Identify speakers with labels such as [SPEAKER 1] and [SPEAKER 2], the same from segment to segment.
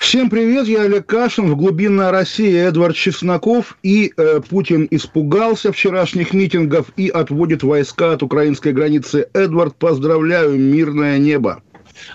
[SPEAKER 1] Всем привет, я Олег Кашин, в глубинной России Эдвард Чесноков, и э, Путин испугался вчерашних митингов и отводит войска от украинской границы. Эдвард, поздравляю, мирное небо.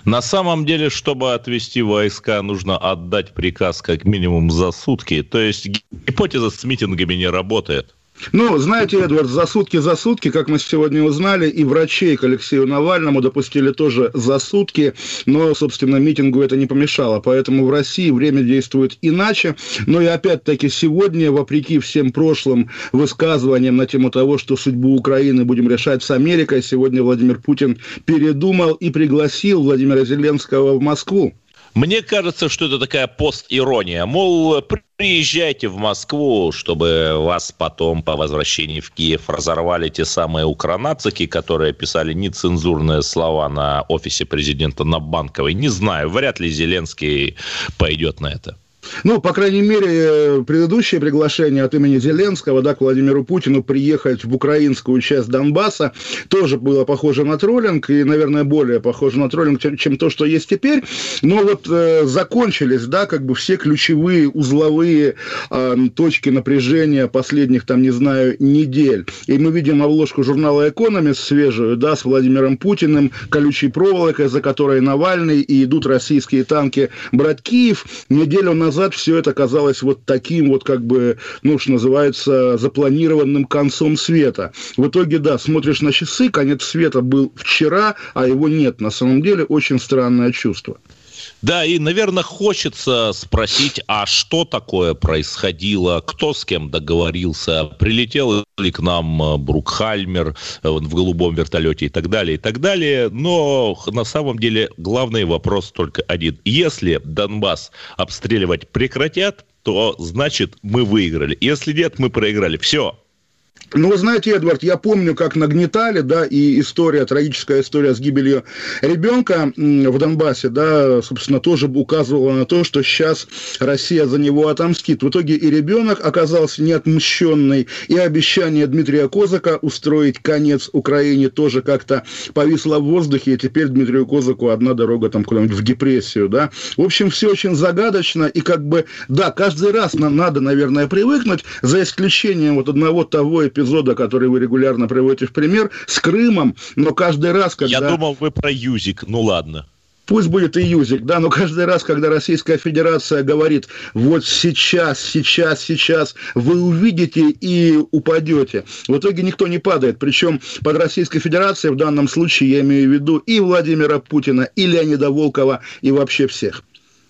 [SPEAKER 2] На самом деле, чтобы отвести войска, нужно отдать приказ как минимум за сутки. То есть гипотеза с митингами не работает.
[SPEAKER 1] Ну, знаете, Эдвард, за сутки за сутки, как мы сегодня узнали, и врачей к Алексею Навальному допустили тоже за сутки, но, собственно, митингу это не помешало. Поэтому в России время действует иначе. Но и опять-таки сегодня, вопреки всем прошлым высказываниям на тему того, что судьбу Украины будем решать с Америкой, сегодня Владимир Путин передумал и пригласил Владимира Зеленского в Москву.
[SPEAKER 2] Мне кажется, что это такая пост-ирония. Мол, приезжайте в Москву, чтобы вас потом по возвращении в Киев разорвали те самые укронацики, которые писали нецензурные слова на офисе президента на Банковой. Не знаю, вряд ли Зеленский пойдет на это.
[SPEAKER 1] Ну, по крайней мере, предыдущее приглашение от имени Зеленского, да, к Владимиру Путину приехать в украинскую часть Донбасса тоже было похоже на троллинг, и, наверное, более похоже на троллинг, чем, чем то, что есть теперь. Но вот э, закончились, да, как бы все ключевые узловые э, точки напряжения последних, там, не знаю, недель. И мы видим обложку журнала «Экономист» свежую, да, с Владимиром Путиным, колючей проволокой, за которой Навальный, и идут российские танки брать Киев. Неделю назад назад все это казалось вот таким вот, как бы, ну, что называется, запланированным концом света. В итоге, да, смотришь на часы, конец света был вчера, а его нет. На самом деле, очень странное чувство.
[SPEAKER 2] Да, и, наверное, хочется спросить, а что такое происходило, кто с кем договорился, прилетел ли к нам э, Брукхальмер э, в голубом вертолете и так далее, и так далее. Но на самом деле главный вопрос только один. Если Донбасс обстреливать прекратят, то значит мы выиграли. Если нет, мы проиграли. Все,
[SPEAKER 1] ну, вы знаете, Эдвард, я помню, как нагнетали, да, и история, трагическая история с гибелью ребенка в Донбассе, да, собственно, тоже указывала на то, что сейчас Россия за него отомстит. В итоге и ребенок оказался неотмщенный, и обещание Дмитрия Козака устроить конец Украине тоже как-то повисло в воздухе, и теперь Дмитрию Козаку одна дорога там куда-нибудь в депрессию, да. В общем, все очень загадочно, и как бы, да, каждый раз нам надо, наверное, привыкнуть, за исключением вот одного того эпизода, который вы регулярно приводите в пример, с Крымом, но каждый раз, когда...
[SPEAKER 2] Я думал, вы про Юзик, ну ладно.
[SPEAKER 1] Пусть будет и юзик, да, но каждый раз, когда Российская Федерация говорит, вот сейчас, сейчас, сейчас, вы увидите и упадете. В итоге никто не падает. Причем под Российской Федерацией в данном случае я имею в виду и Владимира Путина, и Леонида Волкова, и вообще всех.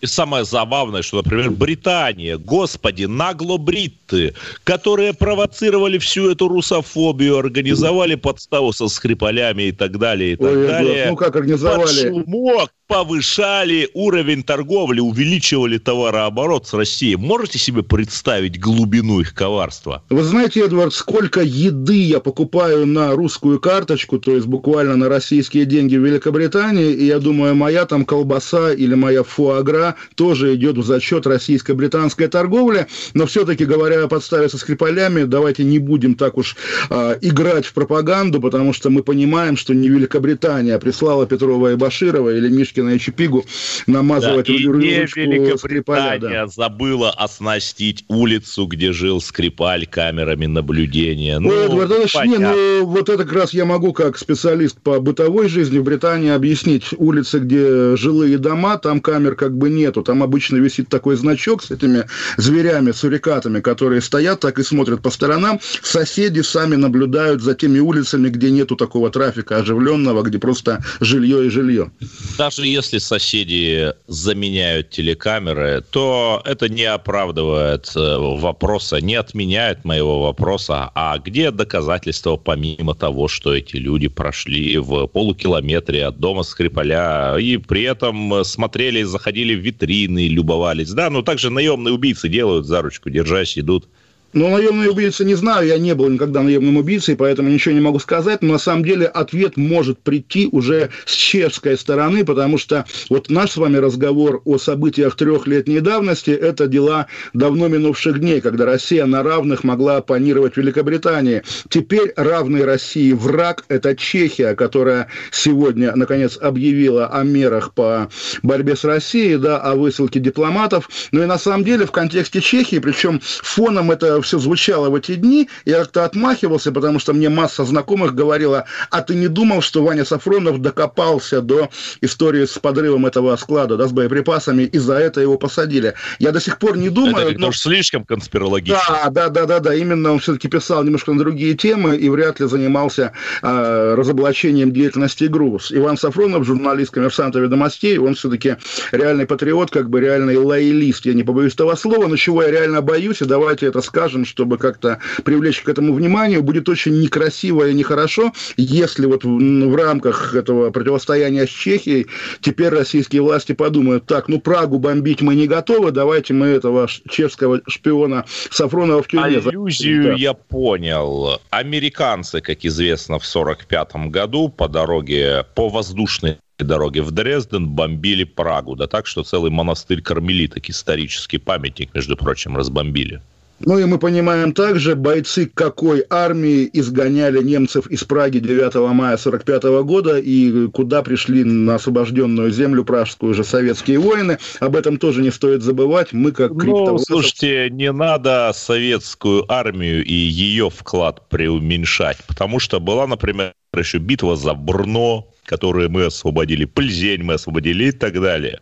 [SPEAKER 2] И самое забавное, что, например, Британия, господи, нагло-бритты, которые провоцировали всю эту русофобию, организовали подставу со скрипалями и так далее, и так Ой, далее.
[SPEAKER 1] Ну, как организовали? Под
[SPEAKER 2] шумок повышали уровень торговли, увеличивали товарооборот с Россией. Можете себе представить глубину их коварства?
[SPEAKER 1] Вы знаете, Эдвард, сколько еды я покупаю на русскую карточку, то есть буквально на российские деньги в Великобритании, и я думаю, моя там колбаса или моя фуагра тоже идет в зачет российско-британской торговли, но все-таки, говоря о подставе со скрипалями, давайте не будем так уж э, играть в пропаганду, потому что мы понимаем, что не Великобритания прислала Петрова и Баширова или Миш Пушкина и Чипигу намазывать
[SPEAKER 2] да, не Великобритания да. забыла оснастить улицу, где жил Скрипаль камерами наблюдения.
[SPEAKER 1] Ну, Эдвард, это не, ну, вот это как раз я могу как специалист по бытовой жизни в Британии объяснить. Улицы, где жилые дома, там камер как бы нету. Там обычно висит такой значок с этими зверями, сурикатами, которые стоят так и смотрят по сторонам. Соседи сами наблюдают за теми улицами, где нету такого трафика оживленного, где просто жилье и жилье.
[SPEAKER 2] Даже если соседи заменяют телекамеры, то это не оправдывает э, вопроса, не отменяет моего вопроса, а где доказательства помимо того, что эти люди прошли в полукилометре от дома Скрипаля и при этом смотрели, заходили в витрины, любовались. Да, но также наемные убийцы делают за ручку, держась, идут
[SPEAKER 1] Ну, наемный убийца не знаю, я не был никогда наемным убийцей, поэтому ничего не могу сказать, но на самом деле ответ может прийти уже с чешской стороны, потому что вот наш с вами разговор о событиях трехлетней давности – это дела давно минувших дней, когда Россия на равных могла оппонировать Великобритании. Теперь равный России враг – это Чехия, которая сегодня, наконец, объявила о мерах по борьбе с Россией, да, о высылке дипломатов. Ну и на самом деле в контексте Чехии, причем фоном это все звучало в эти дни, я как-то отмахивался, потому что мне масса знакомых говорила, а ты не думал, что Ваня Сафронов докопался до истории с подрывом этого склада, да, с боеприпасами, и за это его посадили. Я до сих пор не думаю...
[SPEAKER 2] Это но... слишком конспирологично.
[SPEAKER 1] Да, да, да, да, да, именно он все-таки писал немножко на другие темы и вряд ли занимался э, разоблачением деятельности ГРУС. Иван Сафронов, журналист коммерсанта ведомостей, он все-таки реальный патриот, как бы реальный лоялист, я не побоюсь этого слова, но чего я реально боюсь, и давайте это скажем, скажем, чтобы как-то привлечь к этому внимание, будет очень некрасиво и нехорошо, если вот в, в рамках этого противостояния с Чехией теперь российские власти подумают, так, ну Прагу бомбить мы не готовы, давайте мы этого чешского шпиона Сафронова в тюрьме.
[SPEAKER 2] Аллюзию да. я понял. Американцы, как известно, в 1945 году по дороге, по воздушной дороге в Дрезден бомбили Прагу, да так, что целый монастырь кармелиток, исторический памятник, между прочим, разбомбили.
[SPEAKER 1] Ну и мы понимаем также, бойцы какой армии изгоняли немцев из Праги 9 мая 1945 года и куда пришли на освобожденную землю пражскую же советские воины. Об этом тоже не стоит забывать. Мы как
[SPEAKER 2] Ну, слушайте, не надо советскую армию и ее вклад преуменьшать, потому что была, например, еще битва за Брно, которую мы освободили, Пльзень мы освободили и так далее.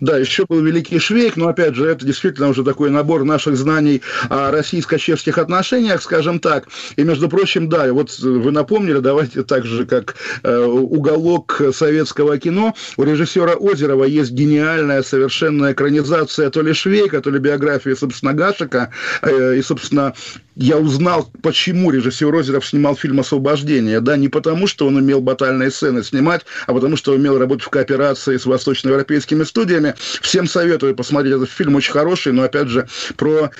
[SPEAKER 1] Да, еще был Великий Швейк, но, опять же, это действительно уже такой набор наших знаний о российско-чешских отношениях, скажем так. И, между прочим, да, вот вы напомнили, давайте так же, как э, уголок советского кино, у режиссера Озерова есть гениальная совершенно экранизация то ли Швейка, то ли биографии, собственно, Гашика. Э, и, собственно, я узнал, почему режиссер Озеров снимал фильм «Освобождение». Да, не потому, что он умел батальные сцены снимать, а потому, что умел работать в кооперации с восточноевропейскими студиями. Всем советую посмотреть этот фильм, очень хороший, но, опять же, про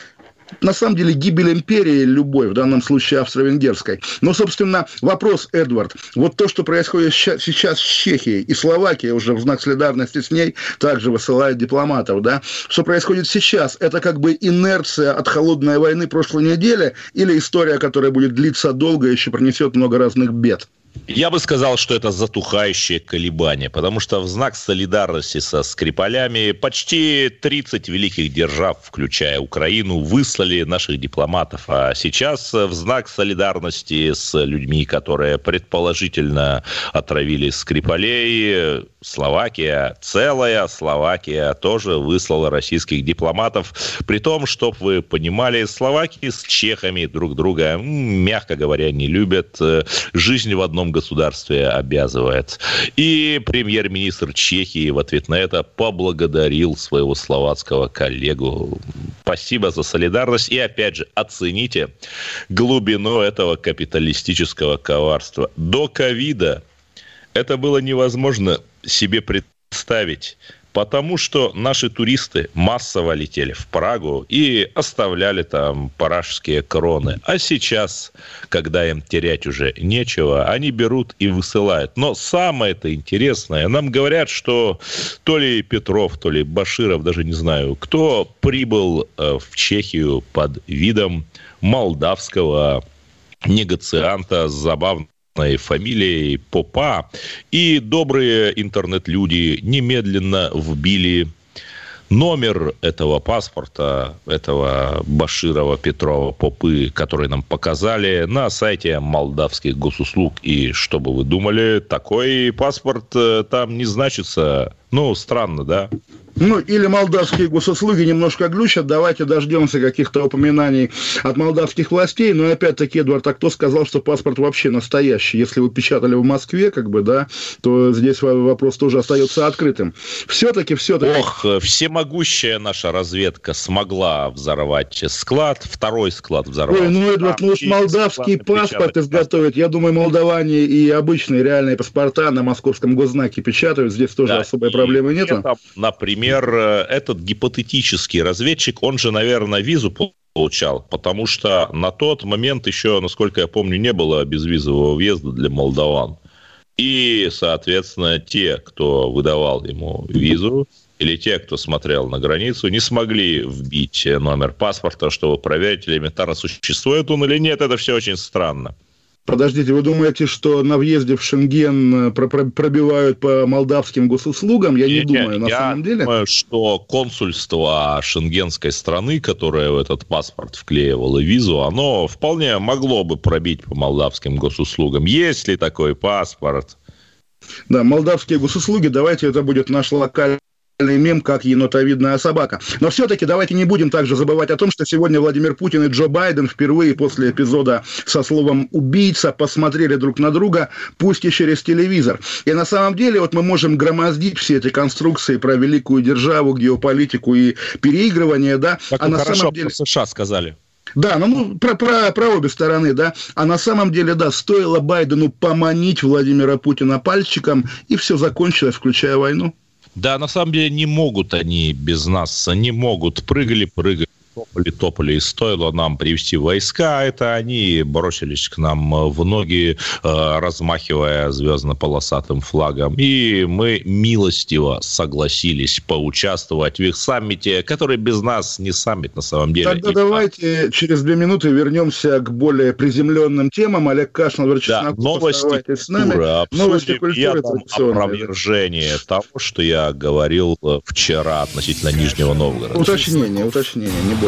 [SPEAKER 1] на самом деле гибель империи любой, в данном случае австро-венгерской. Но, собственно, вопрос, Эдвард, вот то, что происходит сейчас с Чехией и Словакией уже в знак солидарности с ней также высылает дипломатов, да, что происходит сейчас, это как бы инерция от холодной войны прошлой недели или история, которая будет длиться долго и еще принесет много разных бед?
[SPEAKER 2] Я бы сказал, что это затухающее колебание, потому что в знак солидарности со Скрипалями почти 30 великих держав, включая Украину, выслали наших дипломатов. А сейчас в знак солидарности с людьми, которые предположительно отравили Скрипалей, Словакия, целая Словакия тоже выслала российских дипломатов. При том, чтобы вы понимали, словаки с чехами друг друга, мягко говоря, не любят. Жизнь в одном государстве обязывает. И премьер-министр Чехии в ответ на это поблагодарил своего словацкого коллегу. Спасибо за солидарность. И опять же, оцените глубину этого капиталистического коварства. До ковида это было невозможно себе представить потому что наши туристы массово летели в Прагу и оставляли там парашские короны. А сейчас, когда им терять уже нечего, они берут и высылают. Но самое-то интересное, нам говорят, что то ли Петров, то ли Баширов, даже не знаю, кто прибыл э, в Чехию под видом молдавского негацианта с забавным известной фамилией Попа. И добрые интернет-люди немедленно вбили номер этого паспорта, этого Баширова, Петрова, Попы, который нам показали на сайте молдавских госуслуг. И что бы вы думали, такой паспорт э, там не значится. Ну, странно, да?
[SPEAKER 1] Ну, или молдавские госуслуги немножко глючат, давайте дождемся каких-то упоминаний от молдавских властей, но опять-таки, Эдуард, а кто сказал, что паспорт вообще настоящий? Если вы печатали в Москве, как бы, да, то здесь вопрос тоже остается открытым. Все-таки, все-таки...
[SPEAKER 2] Ох, всемогущая наша разведка смогла взорвать склад, второй склад взорвал. Ой,
[SPEAKER 1] ну, Эдуард, ну молдавский паспорт изготовить, я думаю, молдаване и обычные реальные паспорта на московском госзнаке печатают, здесь тоже да, особой проблемы нет.
[SPEAKER 2] Например, например, э, этот гипотетический разведчик, он же, наверное, визу получал, потому что на тот момент еще, насколько я помню, не было безвизового въезда для молдаван. И, соответственно, те, кто выдавал ему визу, или те, кто смотрел на границу, не смогли вбить номер паспорта, чтобы проверить элементарно, существует он или нет. Это все очень странно.
[SPEAKER 1] Подождите, вы думаете, что на въезде в Шенген э, пробивают по молдавским госуслугам? Я не, не думаю, на
[SPEAKER 2] я
[SPEAKER 1] самом деле.
[SPEAKER 2] Я думаю, что консульство шенгенской страны, которое в этот паспорт вклеивало визу, оно вполне могло бы пробить по молдавским госуслугам. Есть ли такой паспорт?
[SPEAKER 1] Да, молдавские госуслуги, давайте это будет наш локальный мем, как енотовидная собака. Но все-таки давайте не будем также забывать о том, что сегодня Владимир Путин и Джо Байден впервые после эпизода со словом «убийца» посмотрели друг на друга, пусть и через телевизор. И на самом деле вот мы можем громоздить все эти конструкции про великую державу, геополитику и переигрывание, да.
[SPEAKER 2] Как а на самом деле... США сказали.
[SPEAKER 1] Да, ну, ну про, про, про обе стороны, да. А на самом деле, да, стоило Байдену поманить Владимира Путина пальчиком, и все закончилось, включая войну.
[SPEAKER 2] Да, на самом деле не могут они без нас, не могут. Прыгали, прыгали топали, топали, и стоило нам привести войска, это они бросились к нам в ноги, э, размахивая звездно-полосатым флагом. И мы милостиво согласились поучаствовать в их саммите, который без нас не саммит на самом деле.
[SPEAKER 1] Тогда и давайте через две минуты вернемся к более приземленным темам. Олег Кашин,
[SPEAKER 2] да, новости с нами. Новости культуры. Опровержение того, что я говорил вчера относительно Нижнего Новгорода.
[SPEAKER 1] Уточнение, уточнение, не больше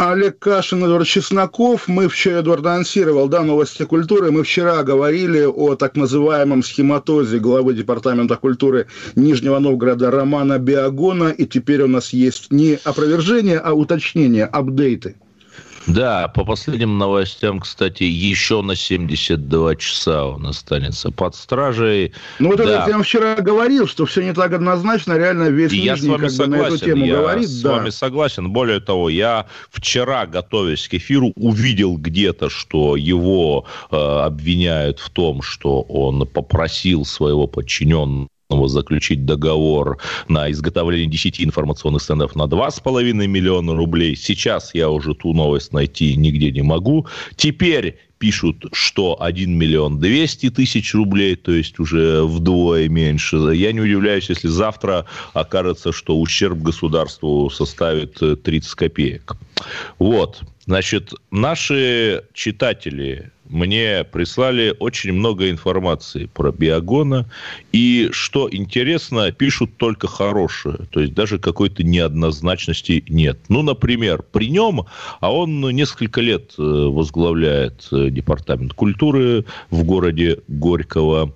[SPEAKER 1] Олег Кашин, Эдуард Чесноков. Мы вчера, Эдуард анонсировал, да, новости культуры. Мы вчера говорили о так называемом схематозе главы Департамента культуры Нижнего Новгорода Романа Биагона. И теперь у нас есть не опровержение, а уточнение, апдейты.
[SPEAKER 2] Да, по последним новостям, кстати, еще на 72 часа он останется под стражей.
[SPEAKER 1] Ну, вот
[SPEAKER 2] да.
[SPEAKER 1] это я вам вчера говорил, что все не так однозначно, реально весь
[SPEAKER 2] я
[SPEAKER 1] Нижний как согласен, бы, на эту тему
[SPEAKER 2] я
[SPEAKER 1] говорит.
[SPEAKER 2] с да. вами согласен. Более того, я вчера, готовясь к эфиру, увидел где-то, что его э, обвиняют в том, что он попросил своего подчиненного заключить договор на изготовление 10 информационных стендов на 2,5 миллиона рублей. Сейчас я уже ту новость найти нигде не могу. Теперь пишут, что 1 миллион 200 тысяч рублей, то есть уже вдвое меньше. Я не удивляюсь, если завтра окажется, что ущерб государству составит 30 копеек. Вот. Значит, наши читатели мне прислали очень много информации про Биогона. И, что интересно, пишут только хорошее. То есть, даже какой-то неоднозначности нет. Ну, например, при нем, а он несколько лет э, возглавляет э, Департамент культуры в городе Горького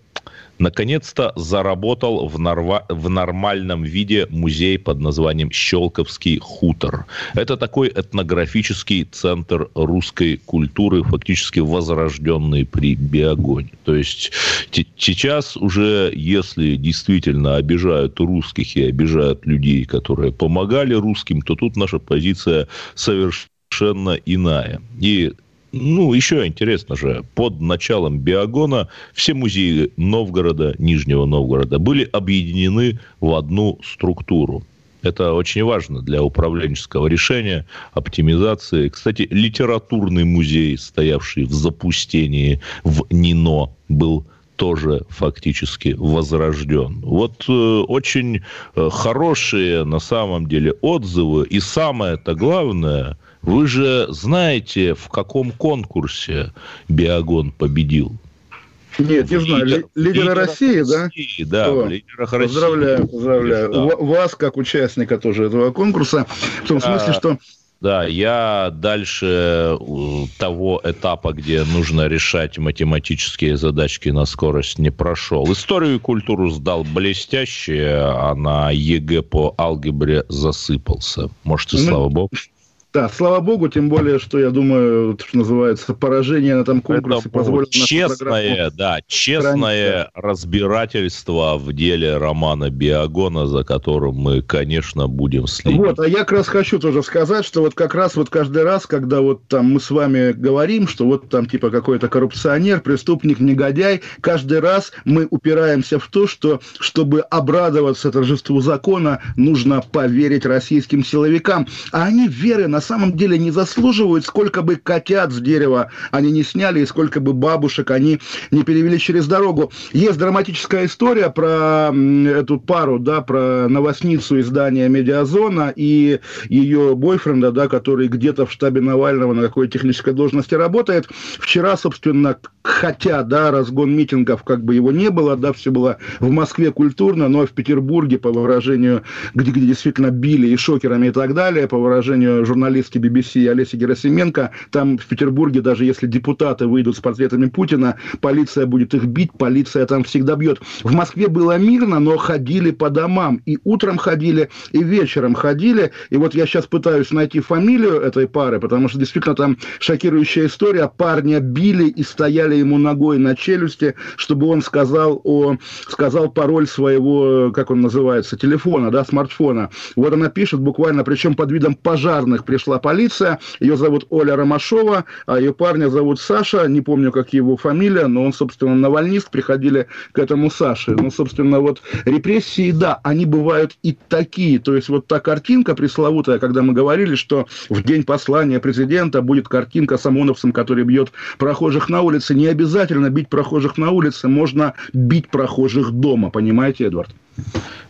[SPEAKER 2] наконец-то заработал в, норва... в нормальном виде музей под названием Щелковский хутор. Это такой этнографический центр русской культуры, фактически возрожденный при Биогоне. То есть сейчас уже, если действительно обижают русских и обижают людей, которые помогали русским, то тут наша позиция совершенно иная. И ну, еще интересно же, под началом Биогона все музеи Новгорода, Нижнего Новгорода были объединены в одну структуру. Это очень важно для управленческого решения, оптимизации. Кстати, литературный музей, стоявший в запустении в Нино, был тоже фактически возрожден. Вот э, очень э, хорошие на самом деле отзывы. И самое-то главное, вы же знаете, в каком конкурсе Биогон победил.
[SPEAKER 1] Нет, не знаю.
[SPEAKER 2] Лидер-
[SPEAKER 1] Лидеры России, да?
[SPEAKER 2] России, да,
[SPEAKER 1] О,
[SPEAKER 2] в лидерах России.
[SPEAKER 1] Поздравляю, поздравляю.
[SPEAKER 2] Да.
[SPEAKER 1] Ва- Вас, как участника тоже этого конкурса, в том
[SPEAKER 2] Да.
[SPEAKER 1] смысле, что
[SPEAKER 2] Да, я дальше э, того этапа, где нужно решать математические задачки на скорость, не прошел. Историю и культуру сдал блестяще, а на ЕГЭ по алгебре засыпался. Может, и
[SPEAKER 1] Ну,
[SPEAKER 2] слава богу.
[SPEAKER 1] Да, слава богу, тем более, что я думаю, что называется, поражение на этом конкурсе
[SPEAKER 2] Поэтому
[SPEAKER 1] позволило
[SPEAKER 2] честное, да, честное разбирательство в деле романа Биогона, за которым мы, конечно, будем следить.
[SPEAKER 1] Вот, а я как раз хочу тоже сказать, что вот как раз вот каждый раз, когда вот там мы с вами говорим, что вот там типа какой-то коррупционер, преступник, негодяй, каждый раз мы упираемся в то, что чтобы обрадоваться торжеству закона, нужно поверить российским силовикам. А они веры на самом деле не заслуживают, сколько бы котят с дерева они не сняли, и сколько бы бабушек они не перевели через дорогу. Есть драматическая история про эту пару, да, про новостницу издания «Медиазона» и ее бойфренда, да, который где-то в штабе Навального на какой технической должности работает. Вчера, собственно, хотя, да, разгон митингов, как бы его не было, да, все было в Москве культурно, но в Петербурге, по выражению, где, где действительно били и шокерами и так далее, по выражению журналистки BBC Олеси Герасименко, там в Петербурге, даже если депутаты выйдут с портретами Путина, полиция будет их бить, полиция там всегда бьет. В Москве было мирно, но ходили по домам, и утром ходили, и вечером ходили, и вот я сейчас пытаюсь найти фамилию этой пары, потому что действительно там шокирующая история, парня били и стояли ему ногой на челюсти, чтобы он сказал, о, сказал пароль своего, как он называется, телефона, да, смартфона. Вот она пишет буквально, причем под видом пожарных пришла полиция, ее зовут Оля Ромашова, а ее парня зовут Саша, не помню, как его фамилия, но он, собственно, навальнист, приходили к этому Саше. Ну, собственно, вот репрессии, да, они бывают и такие, то есть вот та картинка пресловутая, когда мы говорили, что в день послания президента будет картинка с ОМОНовцем, который бьет прохожих на улице, не обязательно бить прохожих на улице, можно бить прохожих дома, понимаете, Эдвард?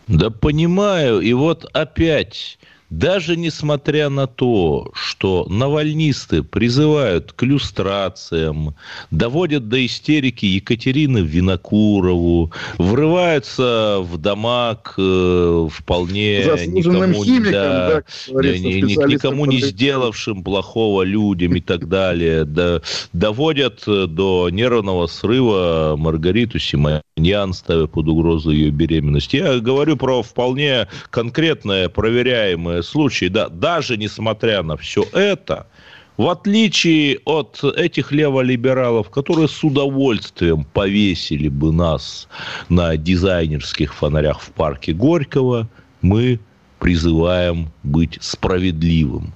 [SPEAKER 2] Да понимаю, и вот опять, даже несмотря на то, что навальнисты призывают к люстрациям, доводят до истерики Екатерины Винокурову, врываются в дома к э, вполне никому,
[SPEAKER 1] химикам,
[SPEAKER 2] да,
[SPEAKER 1] да, специалистам
[SPEAKER 2] никому не сделавшим плохого людям и так далее, да, доводят до нервного срыва Маргариту Симоньян, ставя под угрозу ее беременность. Я говорю про вполне конкретные проверяемые случаи. Да, даже несмотря на все это, в отличие от этих леволибералов, которые с удовольствием повесили бы нас на дизайнерских фонарях в парке Горького, мы призываем быть справедливым.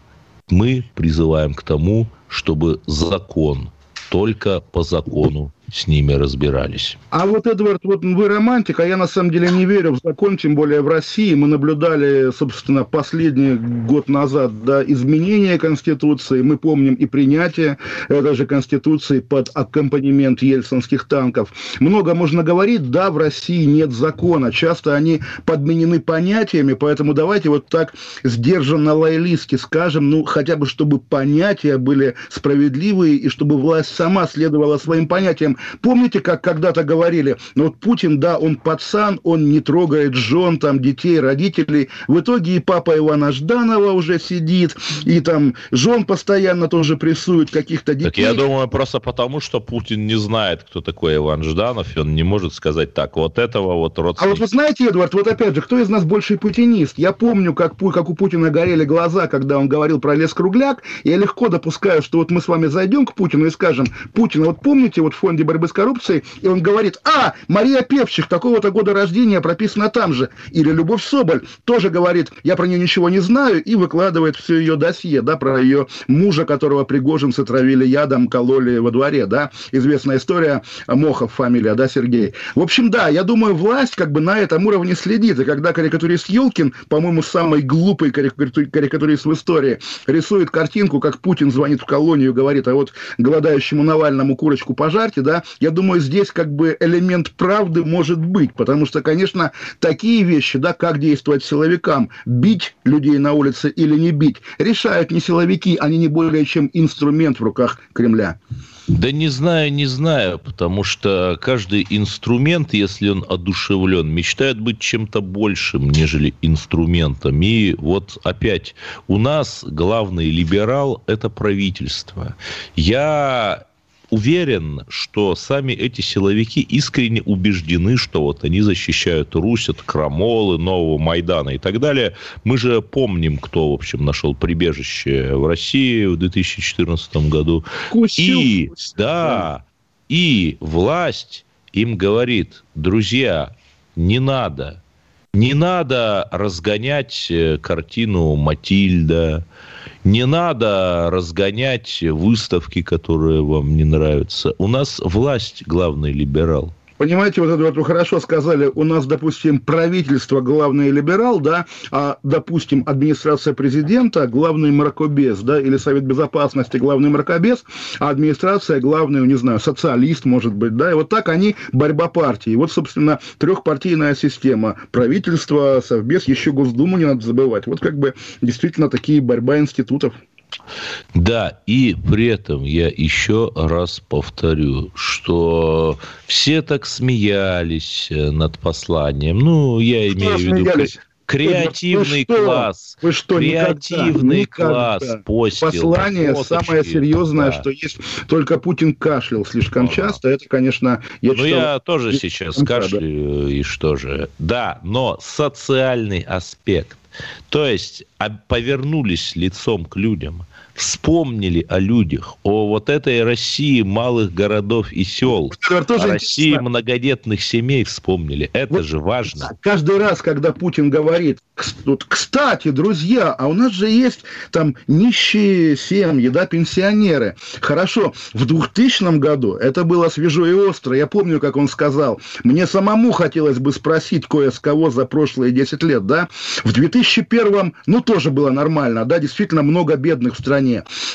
[SPEAKER 2] Мы призываем к тому, чтобы закон, только по закону с ними разбирались.
[SPEAKER 1] А вот, Эдвард, вот вы романтик, а я на самом деле не верю в закон, тем более в России. Мы наблюдали, собственно, последний год назад да, изменения Конституции. Мы помним и принятие этой же Конституции под аккомпанемент ельцинских танков. Много можно говорить, да, в России нет закона. Часто они подменены понятиями, поэтому давайте вот так сдержанно лоялистски скажем, ну, хотя бы чтобы понятия были справедливые и чтобы власть сама следовала своим понятиям. Помните, как когда-то говорили, ну вот Путин, да, он пацан, он не трогает жен, там, детей, родителей. В итоге и папа Ивана Жданова уже сидит, и там жен постоянно тоже прессуют каких-то детей.
[SPEAKER 2] Так я думаю, просто потому, что Путин не знает, кто такой Иван Жданов, и он не может сказать так, вот этого вот
[SPEAKER 1] А
[SPEAKER 2] родственника.
[SPEAKER 1] вот вы знаете, Эдвард, вот опять же, кто из нас больше путинист? Я помню, как, как у Путина горели глаза, когда он говорил про лес Кругляк. Я легко допускаю, что вот мы с вами зайдем к Путину и скажем, Путин, вот помните, вот в фонде борьбы с коррупцией, и он говорит, а, Мария Певчих, такого-то года рождения, прописана там же. Или Любовь Соболь тоже говорит, я про нее ничего не знаю, и выкладывает все ее досье, да, про ее мужа, которого Пригожинцы травили ядом, кололи во дворе, да, известная история, Мохов фамилия, да, Сергей. В общем, да, я думаю, власть как бы на этом уровне следит, и когда карикатурист Елкин, по-моему, самый глупый карикатури- карикатурист в истории, рисует картинку, как Путин звонит в колонию говорит, а вот голодающему Навальному курочку пожарьте, да, я думаю, здесь как бы элемент правды может быть, потому что, конечно, такие вещи, да, как действовать силовикам, бить людей на улице или не бить, решают не силовики, они не более чем инструмент в руках Кремля.
[SPEAKER 2] Да не знаю, не знаю, потому что каждый инструмент, если он одушевлен, мечтает быть чем-то большим, нежели инструментом. И вот опять у нас главный либерал – это правительство. Я уверен, что сами эти силовики искренне убеждены, что вот они защищают Русь от крамолы, нового Майдана и так далее. Мы же помним, кто, в общем, нашел прибежище в России в 2014 году. Кусил. И, да, и власть им говорит, друзья, не надо, не надо разгонять э, картину Матильда, не надо разгонять выставки, которые вам не нравятся. У нас власть главный либерал.
[SPEAKER 1] Понимаете, вот это вот вы хорошо сказали, у нас, допустим, правительство главный либерал, да, а, допустим, администрация президента главный мракобес, да, или Совет Безопасности главный мракобес, а администрация главный, не знаю, социалист, может быть, да, и вот так они борьба партий. Вот, собственно, трехпартийная система. Правительство, Совбез, еще Госдуму не надо забывать. Вот как бы действительно такие борьба институтов.
[SPEAKER 2] Да, и при этом я еще раз повторю, что все так смеялись э, над посланием. Ну, я имею в виду креативный вы класс.
[SPEAKER 1] Вы что,
[SPEAKER 2] креативный никогда, класс никогда.
[SPEAKER 1] постил. Послание фоточки, самое серьезное, да. что есть. Только Путин кашлял слишком ага. часто. Это, конечно,
[SPEAKER 2] я Ну, я тоже сейчас кашляю, да. и что же. Да, но социальный аспект то есть а, повернулись лицом к людям, вспомнили о людях, о вот этой России малых городов и сел, о России многодетных семей вспомнили. Это вот же важно.
[SPEAKER 1] Каждый раз, когда Путин говорит, кстати, друзья, а у нас же есть там нищие семьи, да, пенсионеры. Хорошо, в 2000 году это было свежо и остро. Я помню, как он сказал, мне самому хотелось бы спросить кое с кого за прошлые 10 лет, да. В 2001, ну, тоже было нормально, да, действительно много бедных в стране.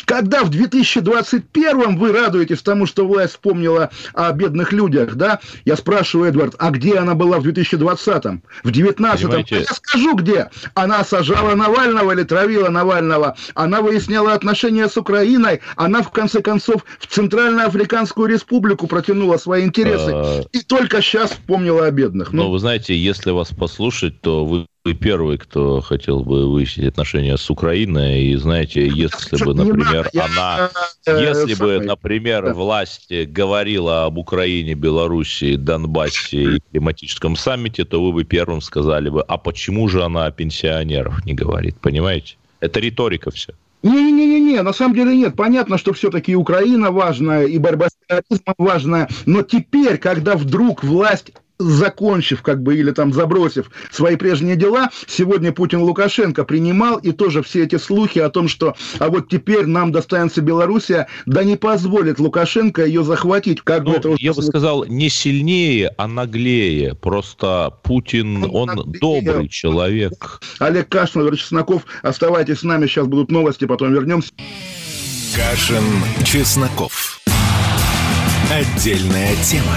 [SPEAKER 1] Когда в 2021 вы радуетесь тому, что власть вспомнила о бедных людях, да, я спрашиваю, Эдвард, а где она была в 2020? В 2019? Понимаете... Я скажу, где? Она сажала Навального или травила Навального? Она выясняла отношения с Украиной? Она, в конце концов, в Центральноафриканскую республику протянула свои интересы? А. И только сейчас вспомнила о бедных.
[SPEAKER 2] Ну, вы знаете, если вас послушать, то вы вы первый, кто хотел бы выяснить отношения с Украиной. И знаете, если бы, например, она, если бы, например, власть говорила об Украине, Белоруссии, Донбассе и климатическом саммите, то вы бы первым сказали бы, а почему же она о пенсионерах не говорит, понимаете? Это риторика все.
[SPEAKER 1] Не-не-не, на самом деле нет. Понятно, что все-таки Украина важная и борьба с терроризмом важная. Но теперь, когда вдруг власть закончив как бы или там забросив свои прежние дела, сегодня Путин Лукашенко принимал, и тоже все эти слухи о том, что а вот теперь нам достанется Белоруссия, да не позволит Лукашенко ее захватить. Как
[SPEAKER 2] ну, бы это уже... Я бы сказал, не сильнее, а наглее. Просто Путин, он, он добрый человек.
[SPEAKER 1] Олег Кашин, Владимир Чесноков, оставайтесь с нами, сейчас будут новости, потом вернемся.
[SPEAKER 3] Кашин, Чесноков. Отдельная тема.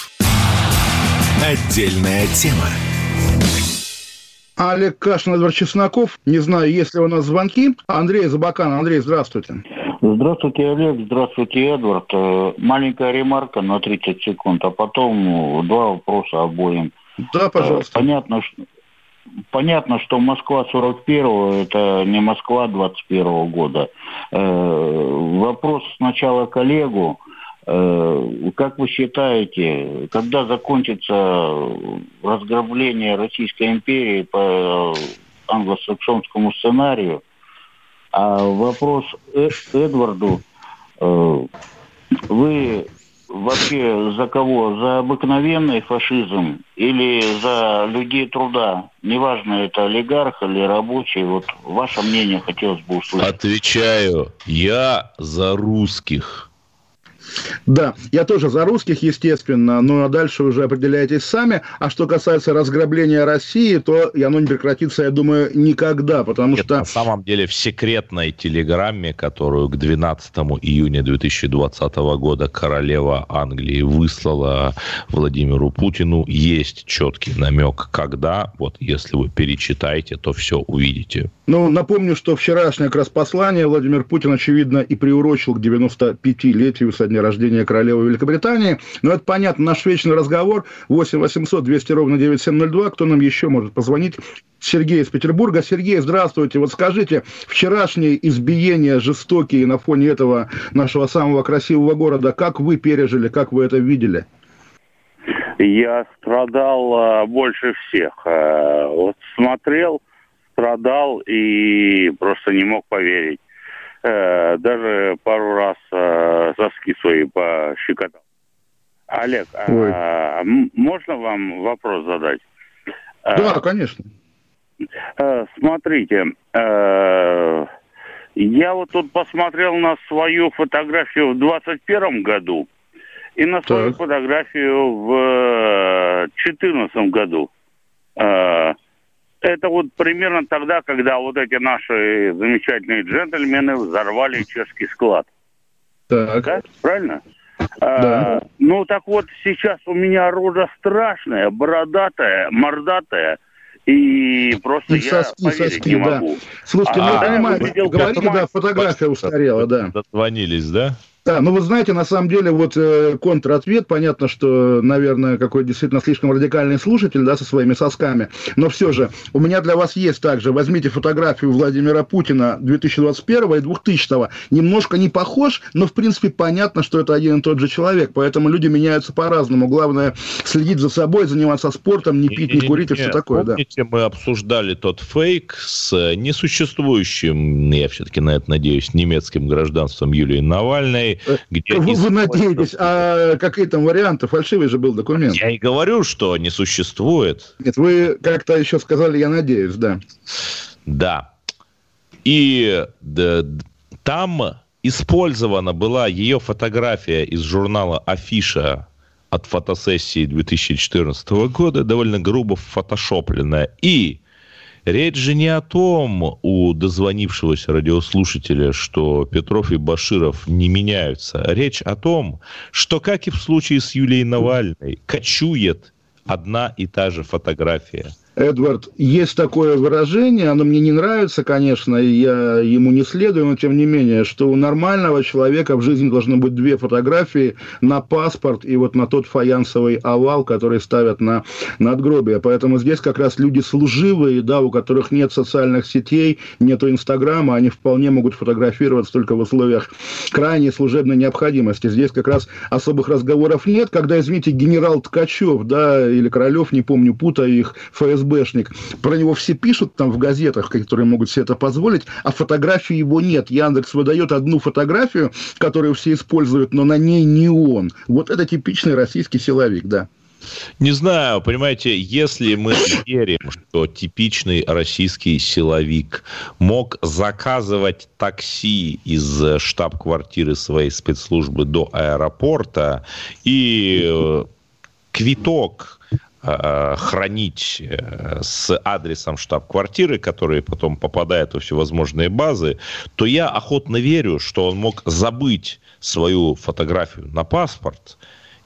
[SPEAKER 3] Отдельная тема.
[SPEAKER 1] Олег Кашин, Эдвард Чесноков. Не знаю, есть ли у нас звонки. Андрей Забакан. Андрей, здравствуйте.
[SPEAKER 4] Здравствуйте, Олег. Здравствуйте, Эдвард. Э, маленькая ремарка на 30 секунд, а потом два вопроса обоим.
[SPEAKER 1] Да, пожалуйста.
[SPEAKER 4] Э, понятно, что Понятно, что Москва 41-го – это не Москва 21-го года. Э, вопрос сначала коллегу. Э, как вы считаете, когда закончится разграбление Российской империи по англосаксонскому сценарию? А вопрос Эдварду. Э, вы вообще за кого? За обыкновенный фашизм или за людей труда? Неважно, это олигарх или рабочий. Вот ваше мнение хотелось бы услышать.
[SPEAKER 2] Отвечаю, я за русских.
[SPEAKER 1] Да, я тоже за русских, естественно, но дальше уже определяйтесь сами. А что касается разграбления России, то оно не прекратится, я думаю, никогда, потому
[SPEAKER 2] Нет,
[SPEAKER 1] что...
[SPEAKER 2] На самом деле в секретной телеграмме, которую к 12 июня 2020 года королева Англии выслала Владимиру Путину, есть четкий намек, когда, вот если вы перечитаете, то все увидите.
[SPEAKER 1] Ну, напомню, что вчерашнее как раз послание Владимир Путин, очевидно, и приурочил к 95-летию со дня рождения королевы Великобритании. Но это понятно, наш вечный разговор 8 800 200 ровно 9702. Кто нам еще может позвонить? Сергей из Петербурга. Сергей, здравствуйте. Вот скажите, вчерашние избиения жестокие на фоне этого нашего самого красивого города, как вы пережили, как вы это видели?
[SPEAKER 5] Я страдал а, больше всех. А, вот смотрел, страдал и просто не мог поверить. Э, даже пару раз э, соски свои пощекотал. Олег, а, можно вам вопрос задать?
[SPEAKER 1] Да, конечно.
[SPEAKER 5] Э, смотрите, э, я вот тут посмотрел на свою фотографию в 21 году и на свою
[SPEAKER 1] Так.
[SPEAKER 5] фотографию в 2014 году. Это вот примерно тогда, когда вот эти наши замечательные джентльмены взорвали чешский склад.
[SPEAKER 1] Так.
[SPEAKER 5] Да? Правильно?
[SPEAKER 1] Да.
[SPEAKER 5] А, ну так вот, сейчас у меня рожа страшная, бородатая, мордатая, и просто
[SPEAKER 1] И
[SPEAKER 5] я
[SPEAKER 1] соски,
[SPEAKER 5] поверить
[SPEAKER 1] соски,
[SPEAKER 5] не
[SPEAKER 1] да.
[SPEAKER 5] могу.
[SPEAKER 1] Слушайте,
[SPEAKER 5] А,
[SPEAKER 1] ну, я
[SPEAKER 5] да,
[SPEAKER 1] понимаю, говорите, да, фотография устарела, да.
[SPEAKER 2] Дозвонились, да?
[SPEAKER 1] Да, ну вы знаете, на самом деле, вот э, контратвет, понятно, что, наверное, какой действительно слишком радикальный слушатель, да, со своими сосками, но все же, у меня для вас есть также, возьмите фотографию Владимира Путина 2021 и 2000 немножко не похож, но, в принципе, понятно, что это один и тот же человек, поэтому люди меняются по-разному, главное следить за собой, заниматься спортом, не пить, не курить и все такое, да.
[SPEAKER 2] Помните, мы обсуждали тот фейк с несуществующим, я все-таки на это надеюсь, немецким гражданством Юлии Навальной, где...
[SPEAKER 1] Вы, вы надеетесь, а какие там варианты? Фальшивый же был документ.
[SPEAKER 2] Я и говорю, что не существует.
[SPEAKER 1] Нет, вы как-то еще сказали, я надеюсь, да.
[SPEAKER 2] Да. И д- д- там использована была ее фотография из журнала «Афиша» от фотосессии 2014 года, довольно грубо фотошопленная. И речь же не о том у дозвонившегося радиослушателя, что Петров и Баширов не меняются. Речь о том, что, как и в случае с Юлией Навальной, кочует одна и та же фотография.
[SPEAKER 1] Эдвард, есть такое выражение, оно мне не нравится, конечно, и я ему не следую, но тем не менее, что у нормального человека в жизни должно быть две фотографии на паспорт и вот на тот фаянсовый овал, который ставят на надгробие. Поэтому здесь как раз люди служивые, да, у которых нет социальных сетей, нету Инстаграма, они вполне могут фотографироваться только в условиях крайней служебной необходимости. Здесь как раз особых разговоров нет, когда, извините, генерал Ткачев, да, или Королев, не помню, путаю их, ФСБшник, про него все пишут там в газетах, которые могут себе это позволить, а фотографии его нет. Яндекс выдает одну фотографию, которую все используют, но на ней не он. Вот это типичный российский силовик, да.
[SPEAKER 2] Не знаю, понимаете, если мы верим, что типичный российский силовик мог заказывать такси из штаб-квартиры своей спецслужбы до аэропорта и э, квиток хранить э, с адресом штаб-квартиры, который потом попадает во всевозможные базы, то я охотно верю, что он мог забыть свою фотографию на паспорт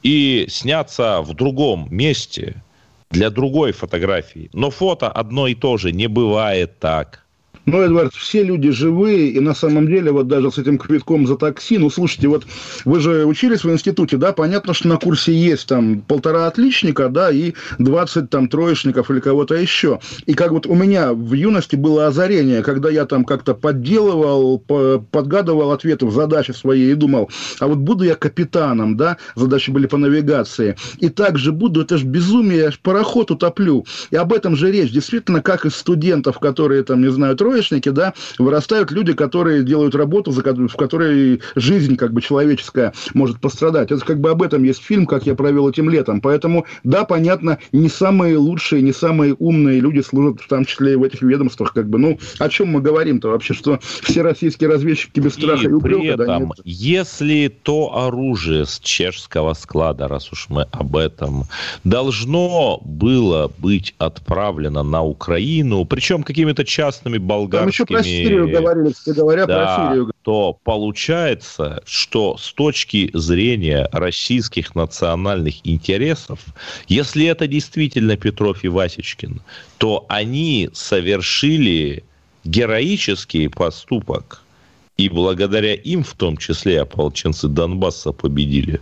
[SPEAKER 2] и сняться в другом месте для другой фотографии. Но фото одно и то же, не бывает так.
[SPEAKER 1] Ну, Эдвард, все люди живые, и на самом деле вот даже с этим квитком за такси, ну, слушайте, вот вы же учились в институте, да, понятно, что на курсе есть там полтора отличника, да, и 20 там троечников или кого-то еще. И как вот у меня в юности было озарение, когда я там как-то подделывал, по- подгадывал ответы в задачи свои и думал, а вот буду я капитаном, да, задачи были по навигации, и так же буду, это же безумие, я ж пароход утоплю. И об этом же речь, действительно, как из студентов, которые там, не знаю, троечников, троечники, да, вырастают люди, которые делают работу, в которой жизнь как бы человеческая может пострадать. Это как бы об этом есть фильм, как я провел этим летом. Поэтому, да, понятно, не самые лучшие, не самые умные люди служат в том числе и в этих ведомствах. Как бы, ну, о чем мы говорим-то вообще, что все российские разведчики без страха и, и упрека?
[SPEAKER 2] При этом, да, нет? если то оружие с чешского склада, раз уж мы об этом, должно было быть отправлено на Украину, причем какими-то частными болгарскими... Там еще про
[SPEAKER 1] Сирию говорили, кстати говоря, да, про Сирию.
[SPEAKER 2] То получается, что с точки зрения российских национальных интересов, если это действительно Петров и Васечкин, то они совершили героический поступок. И благодаря им, в том числе, ополченцы Донбасса победили.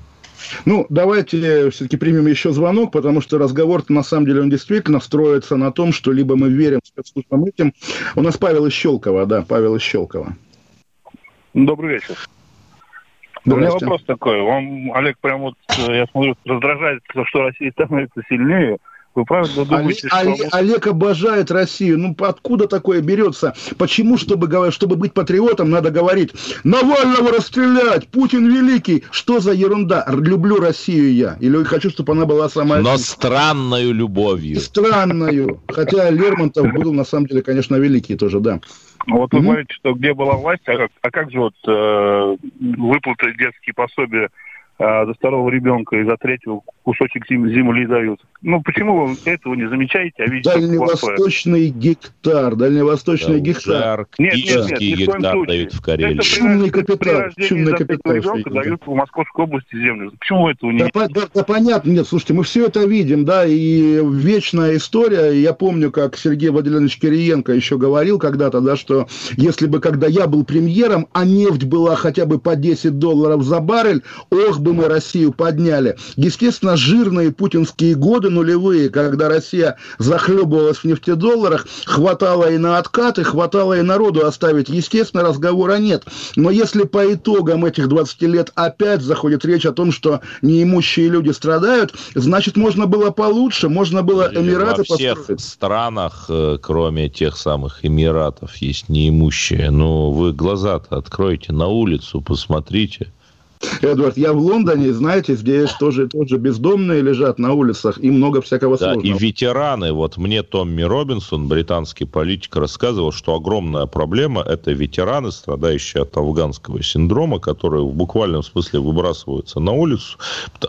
[SPEAKER 1] Ну, давайте все-таки примем еще звонок, потому что разговор на самом деле он действительно строится на том, что либо мы верим спецслужбам этим. У нас Павел из Щелкова, да, Павел из Щелкова.
[SPEAKER 6] Добрый вечер. У меня вопрос такой. Он, Олег, прям вот, э, я смотрю, раздражает, что Россия становится сильнее – вы правда думаете,
[SPEAKER 1] Олег, что... Олег обожает Россию. Ну, откуда такое берется? Почему, чтобы, чтобы быть патриотом, надо говорить «Навального расстрелять! Путин великий!» Что за ерунда? Люблю Россию я. Или хочу, чтобы она была самая...
[SPEAKER 2] Но странную любовью.
[SPEAKER 1] Странную. Хотя Лермонтов был, на самом деле, конечно, великий тоже, да.
[SPEAKER 6] Вот вы говорите, что где была власть, а как, а как же вот э, выплаты детские пособия а за второго ребенка и за третьего кусочек земли дают. Ну, почему вы этого не замечаете, а видите
[SPEAKER 1] Дальневосточный гектар, дальневосточный да,
[SPEAKER 2] гектар. Нет, нет, нет, ни гектар в дают в Карелии. Это
[SPEAKER 1] чумный капитал. Чумный капитал.
[SPEAKER 6] ребенка дают в Московской области землю. Почему этого не
[SPEAKER 1] да, по, да, да, понятно, нет, слушайте, мы все это видим, да, и вечная история, я помню, как Сергей Владимирович Кириенко еще говорил когда-то, да, что если бы, когда я был премьером, а нефть была хотя бы по 10 долларов за баррель, ох бы мы Россию подняли. Естественно, жирные путинские годы нулевые, когда Россия захлебывалась в нефтедолларах, хватало и на откаты, хватало и народу оставить. Естественно, разговора нет. Но если по итогам этих 20 лет опять заходит речь о том, что неимущие люди страдают, значит, можно было получше, можно было Эмираты
[SPEAKER 2] Во всех построить. странах, э, кроме тех самых Эмиратов, есть неимущие. Но вы глаза-то откройте на улицу, посмотрите.
[SPEAKER 1] Эдвард, я в Лондоне, знаете, здесь тоже, тоже бездомные лежат на улицах, и много всякого да,
[SPEAKER 2] сложного. И ветераны, вот мне Томми Робинсон, британский политик, рассказывал, что огромная проблема – это ветераны, страдающие от афганского синдрома, которые в буквальном смысле выбрасываются на улицу,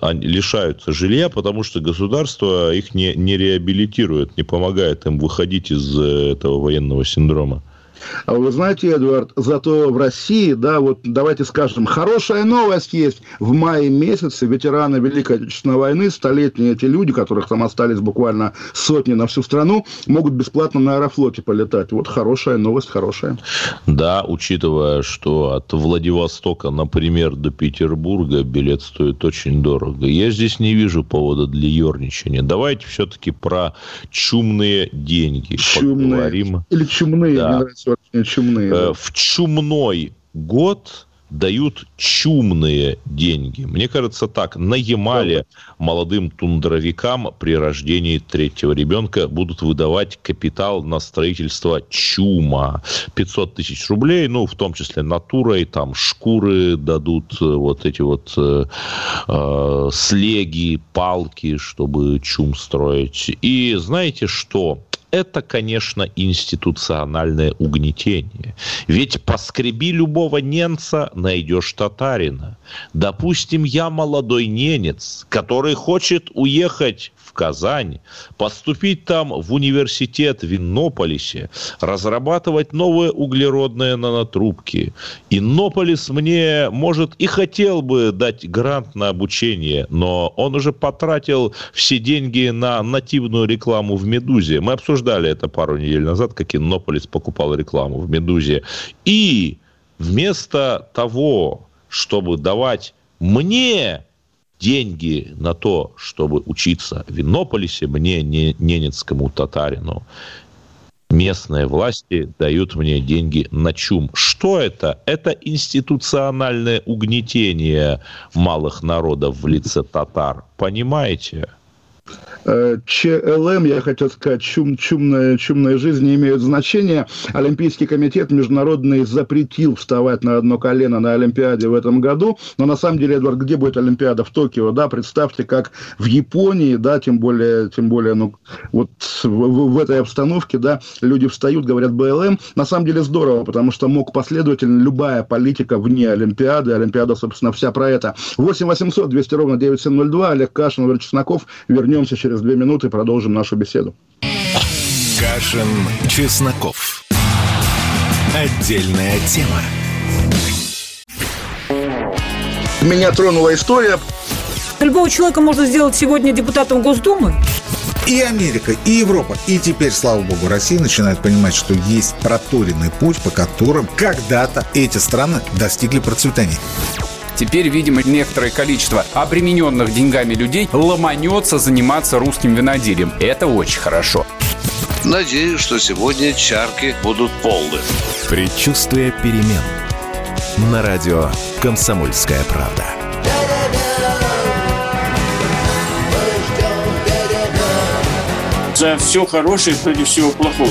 [SPEAKER 2] они лишаются жилья, потому что государство их не, не реабилитирует, не помогает им выходить из э, этого военного синдрома.
[SPEAKER 1] А вы знаете, Эдуард, зато в России, да, вот давайте скажем, хорошая новость есть. В мае месяце ветераны Великой Отечественной войны, столетние эти люди, которых там остались буквально сотни на всю страну, могут бесплатно на аэрофлоте полетать. Вот хорошая новость, хорошая.
[SPEAKER 2] Да, учитывая, что от Владивостока, например, до Петербурга билет стоит очень дорого. Я здесь не вижу повода для ерничания. Давайте все-таки про чумные деньги чумные. поговорим.
[SPEAKER 1] Или чумные, да. мне нравится чумные.
[SPEAKER 2] Э, в чумной год дают чумные деньги. Мне кажется, так, на Ямале молодым тундровикам при рождении третьего ребенка будут выдавать капитал на строительство чума. 500 тысяч рублей, ну, в том числе натурой, там, шкуры дадут, э, вот эти вот э, э, слеги, палки, чтобы чум строить. И знаете что? Это, конечно, институциональное угнетение. Ведь поскреби любого немца, найдешь татарина. Допустим, я молодой ненец, который хочет уехать Казань, поступить там в университет в Иннополисе, разрабатывать новые углеродные нанотрубки. Иннополис мне, может, и хотел бы дать грант на обучение, но он уже потратил все деньги на нативную рекламу в «Медузе». Мы обсуждали это пару недель назад, как Иннополис покупал рекламу в «Медузе». И вместо того, чтобы давать мне деньги на то, чтобы учиться в Иннополисе, мне, не, ненецкому татарину, местные власти дают мне деньги на чум. Что это? Это институциональное угнетение малых народов в лице татар. Понимаете?
[SPEAKER 1] Э, ЧЛМ, я хотел сказать, чум, чумная, чумная жизнь не имеют значения. Олимпийский комитет международный запретил вставать на одно колено на Олимпиаде в этом году. Но на самом деле, Эдвард, где будет Олимпиада? В Токио, да? Представьте, как в Японии, да, тем более, тем более, ну, вот в, в, этой обстановке, да, люди встают, говорят БЛМ. На самом деле здорово, потому что мог последовательно любая политика вне Олимпиады. Олимпиада, собственно, вся про это. 8 800 200 ровно 9702. Олег Кашин, Владимир Чесноков. Вернемся через две минуты и продолжим нашу беседу.
[SPEAKER 3] Кашин, Чесноков. Отдельная тема.
[SPEAKER 1] Меня тронула история.
[SPEAKER 7] Любого человека можно сделать сегодня депутатом Госдумы.
[SPEAKER 8] И Америка, и Европа, и теперь, слава богу, Россия начинает понимать, что есть проторенный путь, по которым когда-то эти страны достигли процветания.
[SPEAKER 9] Теперь, видимо, некоторое количество обремененных деньгами людей ломанется заниматься русским виноделием. Это очень хорошо.
[SPEAKER 10] Надеюсь, что сегодня чарки будут полны.
[SPEAKER 3] Предчувствие перемен. На радио «Комсомольская правда».
[SPEAKER 11] За все хорошее против всего плохого.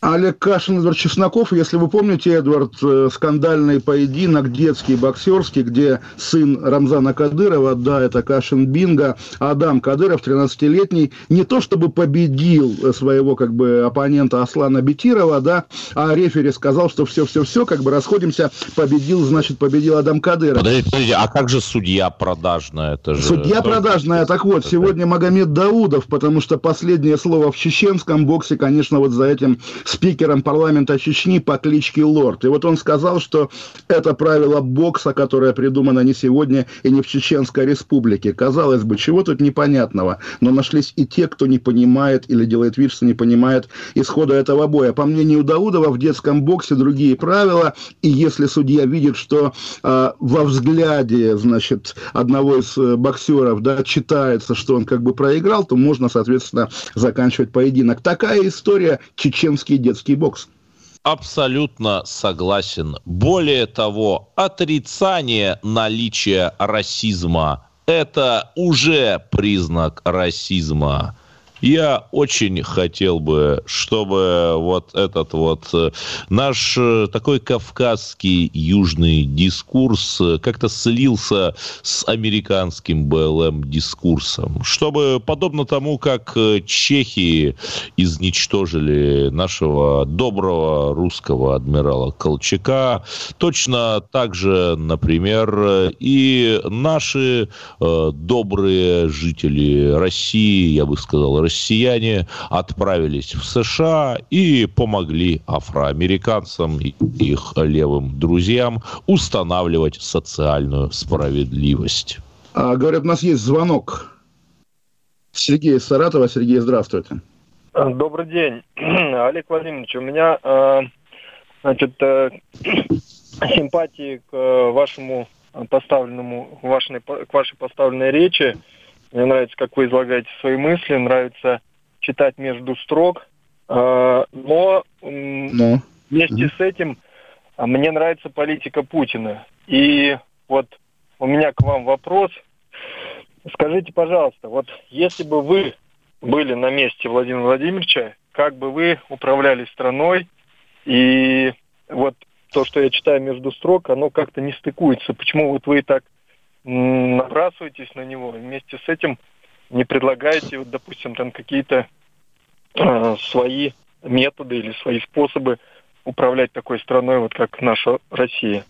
[SPEAKER 1] Олег Кашин, Эдвард Чесноков. Если вы помните, Эдвард, э, скандальный поединок, детский, боксерский, где сын Рамзана Кадырова, да, это Кашин Бинго, Адам Кадыров, 13-летний, не то чтобы победил своего как бы оппонента Аслана Бетирова, да, а рефери сказал, что все-все-все, как бы расходимся, победил, значит, победил Адам Кадыров.
[SPEAKER 2] Подождите, подождите, а как же судья продажная? Это же...
[SPEAKER 1] Судья продажная, так вот, сегодня Магомед Даудов, потому что последнее слово в чеченском боксе, конечно, вот за этим спикером парламента Чечни по кличке Лорд. И вот он сказал, что это правило бокса, которое придумано не сегодня и не в Чеченской республике. Казалось бы, чего тут непонятного? Но нашлись и те, кто не понимает или делает вид, что не понимает исхода этого боя. По мнению Даудова, в детском боксе другие правила, и если судья видит, что э, во взгляде, значит, одного из э, боксеров, да, читается, что он как бы проиграл, то можно, соответственно, заканчивать поединок. Такая история чеченский детский бокс.
[SPEAKER 2] Абсолютно согласен. Более того, отрицание наличия расизма – это уже признак расизма. Я очень хотел бы, чтобы вот этот вот э, наш э, такой кавказский южный дискурс э, как-то слился с американским БЛМ-дискурсом, чтобы подобно тому, как чехи изничтожили нашего доброго русского адмирала Колчака, точно так же, например, и наши э, добрые жители России, я бы сказал, россияне отправились в США и помогли афроамериканцам и их левым друзьям устанавливать социальную справедливость.
[SPEAKER 1] А, говорят, у нас есть звонок. Сергей из Саратова. Сергей, здравствуйте.
[SPEAKER 12] Добрый день, Олег Владимирович. У меня э, значит, э, симпатии к вашему поставленному, вашей, к вашей поставленной речи. Мне нравится, как вы излагаете свои мысли, нравится читать между строк. Э, но, но. вместе с этим а, мне нравится политика Путина. И вот у меня к вам вопрос. Скажите, пожалуйста, вот если бы вы были на месте Владимира Владимировича, как бы вы управляли страной, и вот то, что я читаю между строк, оно как-то не стыкуется. Почему вот вы так набрасываетесь на него, вместе с этим не предлагаете, вот, допустим, там какие-то э, свои методы или свои способы управлять такой страной, вот как наша Россия?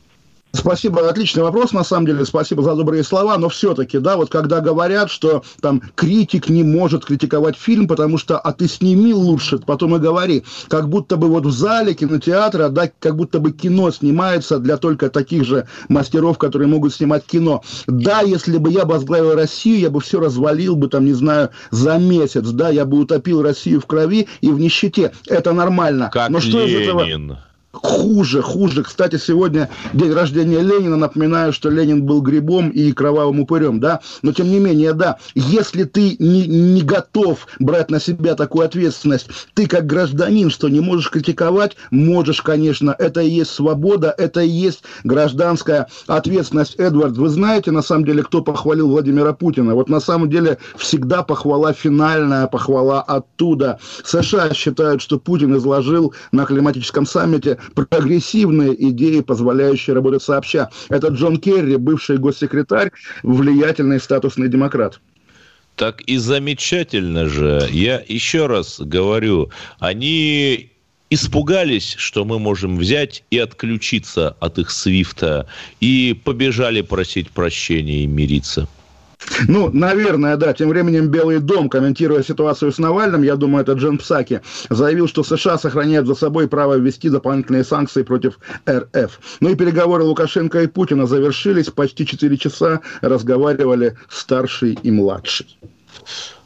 [SPEAKER 1] Спасибо, отличный вопрос, на самом деле, спасибо за добрые слова, но все-таки, да, вот когда говорят, что там критик не может критиковать фильм, потому что, а ты сними лучше, потом и говори, как будто бы вот в зале кинотеатра, да, как будто бы кино снимается для только таких же мастеров, которые могут снимать кино. Да, если бы я возглавил Россию, я бы все развалил бы, там, не знаю, за месяц, да, я бы утопил Россию в крови и в нищете, это нормально.
[SPEAKER 2] Как
[SPEAKER 1] но
[SPEAKER 2] что Ленин. из этого
[SPEAKER 1] хуже, хуже. Кстати, сегодня день рождения Ленина. Напоминаю, что Ленин был грибом и кровавым упырем, да. Но, тем не менее, да, если ты не, не готов брать на себя такую ответственность, ты как гражданин, что не можешь критиковать, можешь, конечно. Это и есть свобода, это и есть гражданская ответственность. Эдвард, вы знаете, на самом деле, кто похвалил Владимира Путина? Вот на самом деле всегда похвала финальная, похвала оттуда. США считают, что Путин изложил на климатическом саммите прогрессивные идеи, позволяющие работать сообща. Это Джон Керри, бывший госсекретарь, влиятельный статусный демократ.
[SPEAKER 2] Так и замечательно же. Я еще раз говорю, они испугались, что мы можем взять и отключиться от их свифта, и побежали просить прощения и мириться.
[SPEAKER 1] Ну, наверное, да. Тем временем Белый дом, комментируя ситуацию с Навальным, я думаю, это Джен Псаки, заявил, что США сохраняют за собой право ввести дополнительные санкции против РФ. Ну и переговоры Лукашенко и Путина завершились. Почти 4 часа разговаривали старший и младший.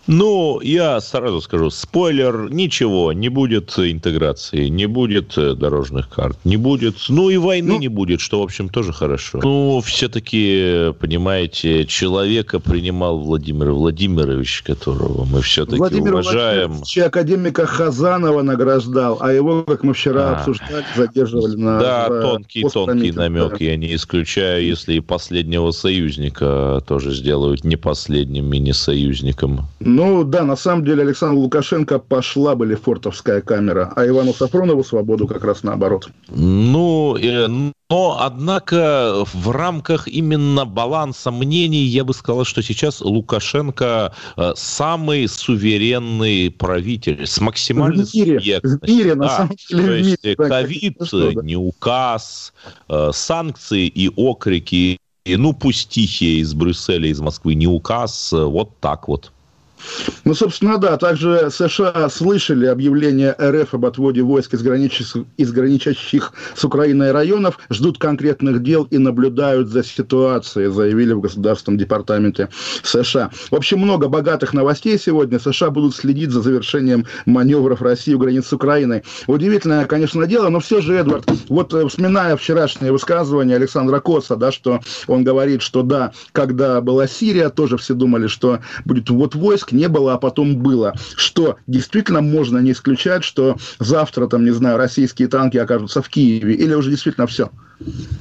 [SPEAKER 2] Ну, я сразу скажу, спойлер, ничего, не будет интеграции, не будет э, дорожных карт, не будет, ну и войны ну, не будет, что, в общем, тоже хорошо. Ну, все-таки, понимаете, человека принимал Владимир Владимирович, которого мы все-таки Владимир уважаем. Владимирович
[SPEAKER 1] академика Хазанова награждал, а его, как мы вчера а. обсуждали, задерживали на...
[SPEAKER 2] Да, тонкий-тонкий намек, да. я не исключаю, если и последнего союзника тоже сделают не последним и не союзником.
[SPEAKER 1] Ну да, на самом деле Александр Лукашенко пошла бы Лефортовская камера, а Ивану Сафронову свободу как раз наоборот.
[SPEAKER 2] Ну, э, но, однако, в рамках именно баланса мнений, я бы сказал, что сейчас Лукашенко э, самый суверенный правитель с максимальной
[SPEAKER 1] в мире, в мире, на да, самом деле,
[SPEAKER 2] то есть ковид, не указ, э, санкции и окрики, и, ну, пусть тихие из Брюсселя, из Москвы, не указ, вот так вот.
[SPEAKER 1] Ну, собственно, да. Также США слышали объявление РФ об отводе войск из, граничащих, из граничащих с Украиной районов, ждут конкретных дел и наблюдают за ситуацией, заявили в Государственном департаменте США. В общем, много богатых новостей сегодня. США будут следить за завершением маневров России у границ с Украиной. Удивительное, конечно, дело, но все же, Эдвард, вот э, вспоминая вчерашнее высказывание Александра Коса, да, что он говорит, что да, когда была Сирия, тоже все думали, что будет вот войск, не было, а потом было. Что действительно можно не исключать, что завтра, там, не знаю, российские танки окажутся в Киеве, или уже действительно все?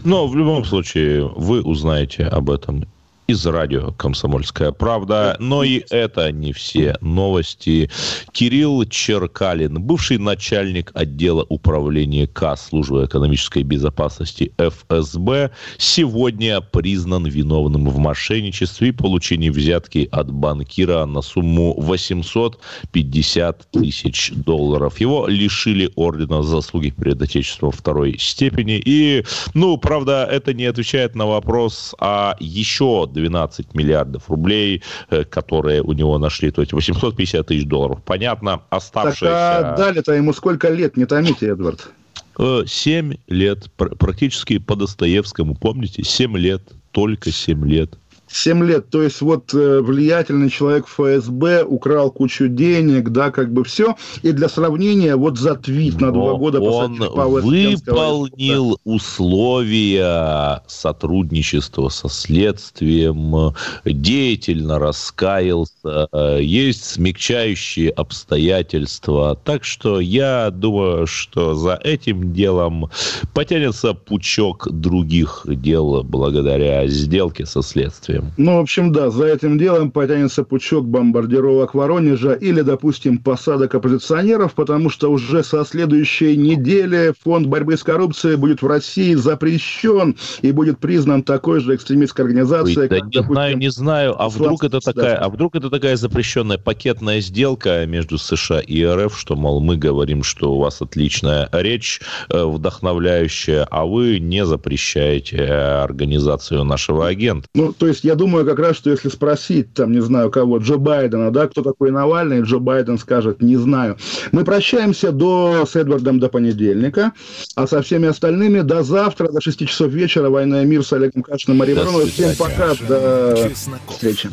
[SPEAKER 2] Но в любом случае вы узнаете об этом из радио «Комсомольская правда». Но и это не все новости. Кирилл Черкалин, бывший начальник отдела управления К службы экономической безопасности ФСБ, сегодня признан виновным в мошенничестве и получении взятки от банкира на сумму 850 тысяч долларов. Его лишили ордена за заслуги перед Отечеством второй степени. И, ну, правда, это не отвечает на вопрос о еще 12 миллиардов рублей, э, которые у него нашли, то есть 850 тысяч долларов. Понятно, оставшиеся... Так,
[SPEAKER 1] а дали-то ему сколько лет, не томите, Эдвард?
[SPEAKER 2] Э, семь лет, практически по Достоевскому, помните? Семь лет, только семь лет.
[SPEAKER 1] 7 лет. То есть вот э, влиятельный человек ФСБ украл кучу денег, да, как бы все. И для сравнения, вот за твит на два года
[SPEAKER 2] он выполнил условия сотрудничества со следствием, деятельно раскаялся, есть смягчающие обстоятельства. Так что я думаю, что за этим делом потянется пучок других дел благодаря сделке со следствием
[SPEAKER 1] делаем. Ну, в общем, да, за этим делом потянется пучок бомбардировок Воронежа или, допустим, посадок оппозиционеров, потому что уже со следующей недели фонд борьбы с коррупцией будет в России запрещен и будет признан такой же экстремистской организацией,
[SPEAKER 2] Ой, да как, не допустим, знаю, не знаю, а вдруг это такая, а вдруг это такая запрещенная пакетная сделка между США и РФ, что, мол, мы говорим, что у вас отличная речь, э, вдохновляющая, а вы не запрещаете э, организацию нашего агента.
[SPEAKER 1] Ну, то есть я думаю как раз, что если спросить, там, не знаю кого, Джо Байдена, да, кто такой Навальный, Джо Байден скажет, не знаю. Мы прощаемся до, с Эдвардом до понедельника, а со всеми остальными до завтра, до 6 часов вечера. «Война и мир» с Олегом Кашиным, Марией Броновой. Всем пока, до встречи.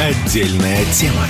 [SPEAKER 3] Отдельная тема.